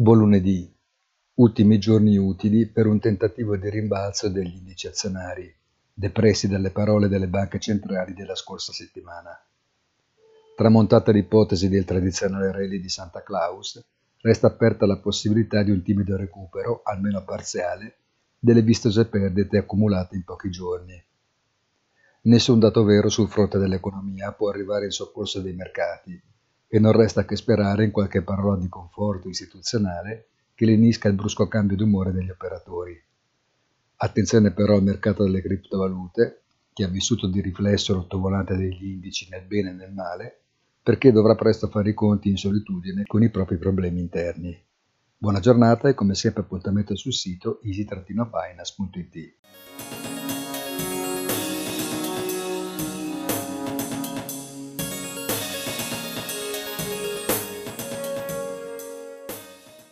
Buon lunedì, ultimi giorni utili per un tentativo di rimbalzo degli indici azionari, depressi dalle parole delle banche centrali della scorsa settimana. Tramontata l'ipotesi del tradizionale rally di Santa Claus, resta aperta la possibilità di un timido recupero, almeno parziale, delle vistose perdite accumulate in pochi giorni. Nessun dato vero sul fronte dell'economia può arrivare in soccorso dei mercati, e non resta che sperare in qualche parola di conforto istituzionale che lenisca il brusco cambio d'umore degli operatori. Attenzione però al mercato delle criptovalute, che ha vissuto di riflesso l'ottovolante degli indici nel bene e nel male, perché dovrà presto fare i conti in solitudine con i propri problemi interni. Buona giornata e come sempre appuntamento sul sito easy-finance.it.